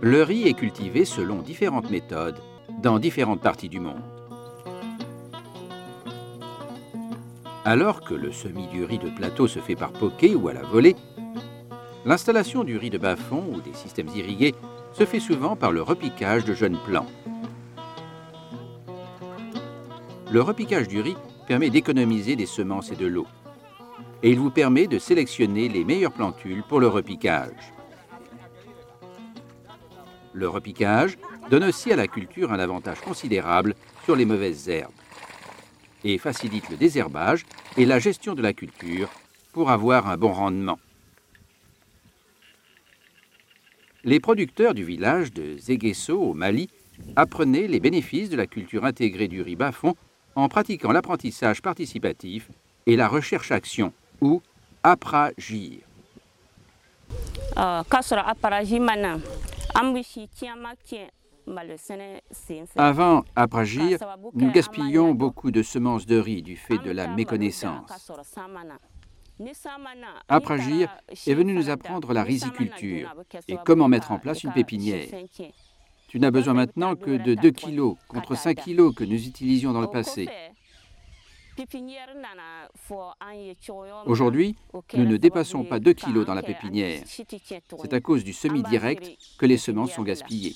Le riz est cultivé selon différentes méthodes dans différentes parties du monde. Alors que le semis du riz de plateau se fait par poquet ou à la volée, l'installation du riz de bas-fond ou des systèmes irrigués se fait souvent par le repiquage de jeunes plants. Le repiquage du riz permet d'économiser des semences et de l'eau. Et il vous permet de sélectionner les meilleures plantules pour le repiquage. Le repiquage donne aussi à la culture un avantage considérable sur les mauvaises herbes et facilite le désherbage et la gestion de la culture pour avoir un bon rendement. Les producteurs du village de Zeguesso au Mali apprenaient les bénéfices de la culture intégrée du riz bas-fond en pratiquant l'apprentissage participatif et la recherche-action, ou apragir. Avant apragir, nous gaspillions beaucoup de semences de riz du fait de la méconnaissance. Apragir est venu nous apprendre la riziculture et comment mettre en place une pépinière. Tu n'as besoin maintenant que de 2 kilos contre 5 kilos que nous utilisions dans le passé. Aujourd'hui, nous ne dépassons pas 2 kilos dans la pépinière. C'est à cause du semis direct que les semences sont gaspillées.